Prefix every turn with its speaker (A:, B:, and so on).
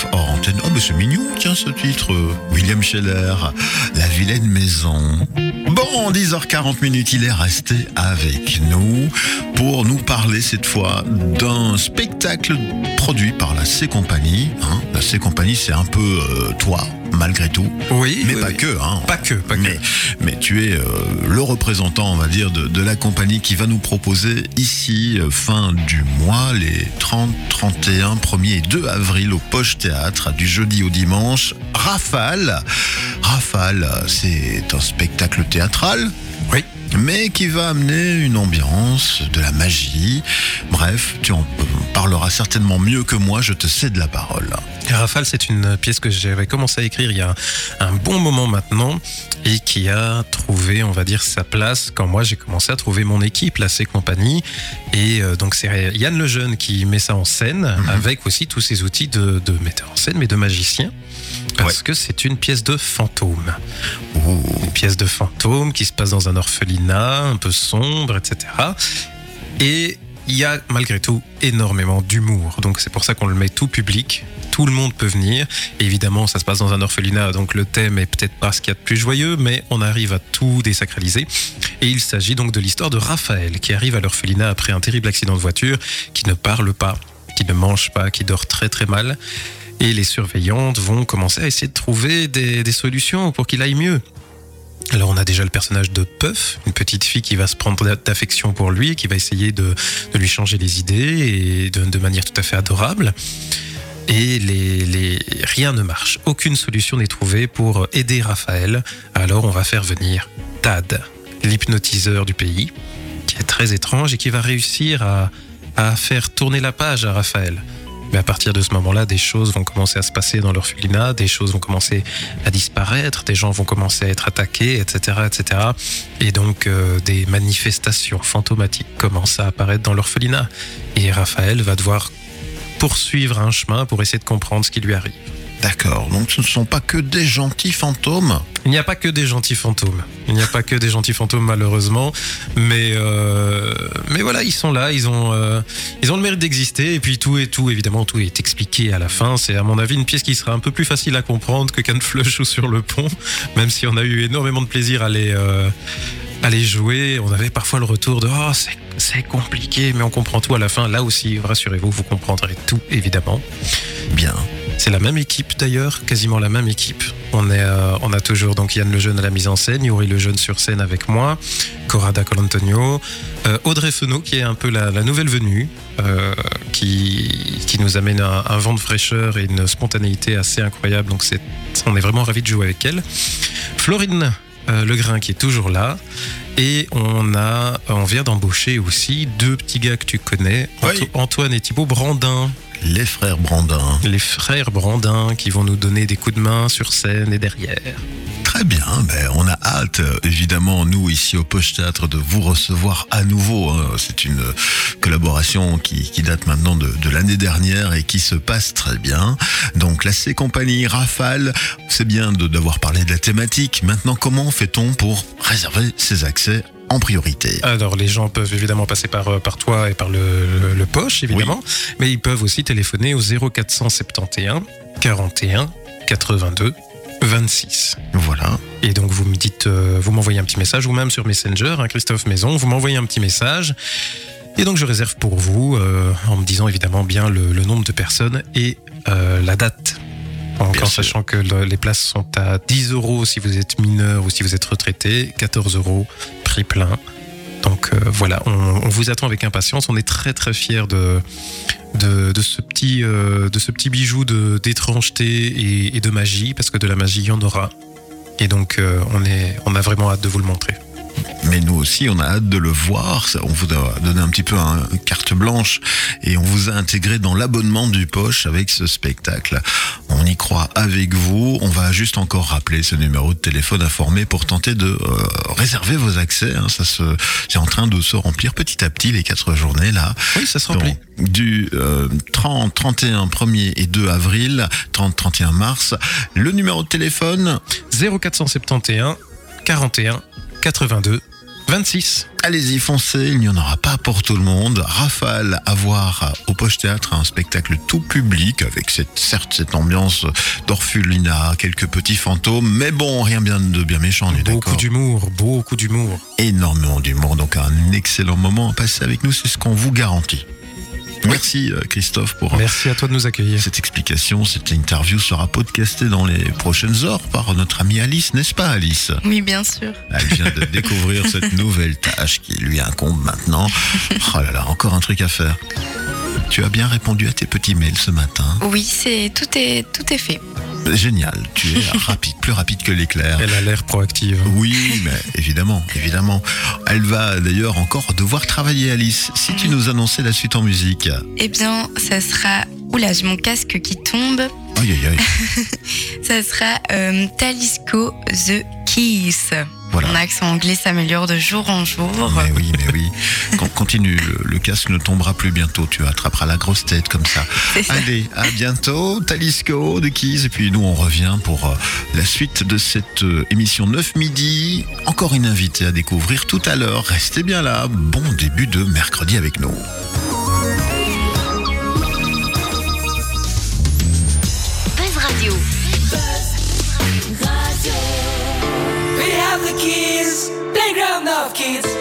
A: Christophe Oh, mais c'est mignon, tiens, ce titre. William Scheller, La vilaine maison. Bon, 10h40 minutes, il est resté avec nous pour nous parler cette fois d'un spectacle produit par la C Compagnie. Hein. La C Compagnie, c'est un peu euh, toi, malgré tout.
B: Oui,
A: Mais
B: oui,
A: pas
B: oui.
A: que, hein.
B: Pas que, pas que.
A: Mais, mais tu es euh, le représentant, on va dire, de, de la compagnie qui va nous proposer ici, euh, fin du mois, les 30, 31, 1er et 2 avril au Poche Théâtre, du jeudi au dimanche, Rafale. Rafale, c'est un spectacle théâtral
B: Oui.
A: Mais qui va amener une ambiance, de la magie. Bref, tu en parleras certainement mieux que moi, je te cède la parole.
B: Rafale, c'est une pièce que j'avais commencé à écrire il y a un bon moment maintenant et qui a trouvé, on va dire, sa place quand moi j'ai commencé à trouver mon équipe, la C Compagnie. Et euh, donc c'est Yann Lejeune qui met ça en scène avec aussi tous ses outils de, de metteur en scène mais de magicien. Parce que c'est une pièce de fantôme. Une pièce de fantôme qui se passe dans un orphelinat un peu sombre, etc. Et il y a malgré tout énormément d'humour. Donc c'est pour ça qu'on le met tout public. Tout le monde peut venir. Évidemment, ça se passe dans un orphelinat, donc le thème est peut-être pas ce qu'il y a de plus joyeux, mais on arrive à tout désacraliser. Et il s'agit donc de l'histoire de Raphaël, qui arrive à l'orphelinat après un terrible accident de voiture, qui ne parle pas, qui ne mange pas, qui dort très très mal. Et les surveillantes vont commencer à essayer de trouver des, solutions pour qu'il aille mieux. Alors on a déjà le personnage de Puff, une petite fille qui va se prendre d'affection pour lui, qui va essayer de, lui changer les idées et de, de manière tout à fait adorable. Et les, les, rien ne marche, aucune solution n'est trouvée pour aider Raphaël. Alors on va faire venir Tad, l'hypnotiseur du pays, qui est très étrange et qui va réussir à, à faire tourner la page à Raphaël. Mais à partir de ce moment-là, des choses vont commencer à se passer dans l'orphelinat, des choses vont commencer à disparaître, des gens vont commencer à être attaqués, etc., etc. Et donc euh, des manifestations fantomatiques commencent à apparaître dans l'orphelinat. Et Raphaël va devoir poursuivre un chemin pour essayer de comprendre ce qui lui arrive.
A: D'accord, donc ce ne sont pas que des gentils fantômes.
B: Il n'y a pas que des gentils fantômes. Il n'y a pas que des gentils fantômes malheureusement, mais euh, mais voilà, ils sont là, ils ont euh, ils ont le mérite d'exister et puis tout et tout évidemment tout est expliqué à la fin. C'est à mon avis une pièce qui sera un peu plus facile à comprendre que Can Flush ou sur le pont, même si on a eu énormément de plaisir à les euh, à les jouer. On avait parfois le retour de oh c'est c'est compliqué, mais on comprend tout à la fin. Là aussi, rassurez-vous, vous comprendrez tout évidemment.
A: Bien.
B: C'est la même équipe d'ailleurs, quasiment la même équipe. On, est, euh, on a toujours donc Yann Lejeune à la mise en scène, Yuri Lejeune sur scène avec moi, Corrada Colantonio, euh, Audrey Fenot qui est un peu la, la nouvelle venue, euh, qui, qui nous amène un, un vent de fraîcheur et une spontanéité assez incroyable. Donc c'est, on est vraiment ravis de jouer avec elle. Florine Legrain qui est toujours là. Et on a, on vient d'embaucher aussi deux petits gars que tu connais,
A: Oui.
B: Antoine et Thibaut Brandin
A: Les frères Brandin.
B: les frères Brandin qui vont nous donner des coups de main sur scène et derrière.
A: Très bien, ben, on a hâte, évidemment, nous ici au Poche Théâtre, de vous recevoir à nouveau. hein. C'est une collaboration qui, qui date maintenant de, de l'année dernière et qui se passe très bien. Donc la C Compagnie, Rafale, c'est bien de- d'avoir parlé de la thématique. Maintenant, comment fait-on pour réserver ses accès en priorité
B: Alors les gens peuvent évidemment passer par, euh, par toi et par le, le- le poche évidemment, mais ils peuvent aussi téléphoner au 0471 41 82 26.
A: Voilà.
B: Et donc vous me dites, euh, vous m'envoyez un petit message ou même sur Messenger, hein, Christophe Maison, vous m'envoyez un petit message. Et donc je réserve pour vous, euh, en me disant évidemment bien le, le nombre de personnes et euh, la date. En,
A: Bien sûr.
B: sachant que le- les places sont à 10 euros si vous êtes mineur ou si vous êtes retraité, 14 euros prix plein. Donc euh, voilà, on, on vous attend avec impatience. On est très très fiers de, de, de ce, petit, euh, de ce petit bijou de- d'étrangeté et, et de magie, parce que de la magie, il y en aura. Et donc, euh, on, est, on a vraiment hâte de vous le montrer.
A: Mais nous aussi, on a hâte de le voir. On vous a donné un petit peu un carte blanche et on vous a intégré dans l'abonnement du poche avec ce spectacle. On y croit avec vous. On va juste encore rappeler ce numéro de téléphone informé pour tenter de euh, réserver vos accès. hein. Ça se, c'est en train de se remplir petit à petit les quatre journées là.
B: Oui, ça se remplit.
A: Donc, du euh, 30, 31, 1er et 2 avril, 30, 31 mars. Le numéro de téléphone,
B: 0471 41 82 26.
A: Allez-y, foncez, il n'y en aura pas pour tout le monde. Rafale à voir au Poche Théâtre, un spectacle tout public avec cette, certes cette ambiance d'orphelinat, quelques petits fantômes, mais bon, rien bien de bien méchant, on est
B: Beaucoup d'humour, beaucoup d'humour.
A: Énormément d'humour, donc un excellent moment à passer avec nous, c'est ce qu'on vous garantit. Merci euh, Christophe pour
B: Merci à toi de nous accueillir.
A: cette explication. Cette interview sera podcastée dans les prochaines heures par notre amie Alice, n'est-ce pas Alice?
C: Oui, bien sûr.
A: Elle vient de découvrir cette nouvelle tâche qui lui incombe maintenant. Oh là là, encore un truc à faire. Tu as bien répondu à tes petits mails ce matin.
C: Oui, c'est tout est tout est fait.
A: Génial, tu es rapide, plus rapide que l'éclair.
B: Elle a l'air proactive.
A: Oui, mais évidemment, évidemment. Elle va d'ailleurs encore devoir travailler, Alice. Si tu nous annonçais la suite en musique.
C: Eh bien, ça sera. Oula, j'ai mon casque qui tombe.
A: Aïe, aïe, aïe.
C: Ça sera euh, Talisco The Keys.
A: Voilà.
C: Mon accent anglais s'améliore de jour en jour.
A: Mais oui, mais oui. Con- Continue, le, le casque ne tombera plus bientôt. Tu attraperas la grosse tête comme
C: ça.
A: Allez, à bientôt. Talisco de Keys. Et puis nous, on revient pour euh, la suite de cette euh, émission 9 midi. Encore une invitée à découvrir tout à l'heure. Restez bien là. Bon début de mercredi avec nous.
D: Buzz Radio.
E: We have the keys, playground of kids.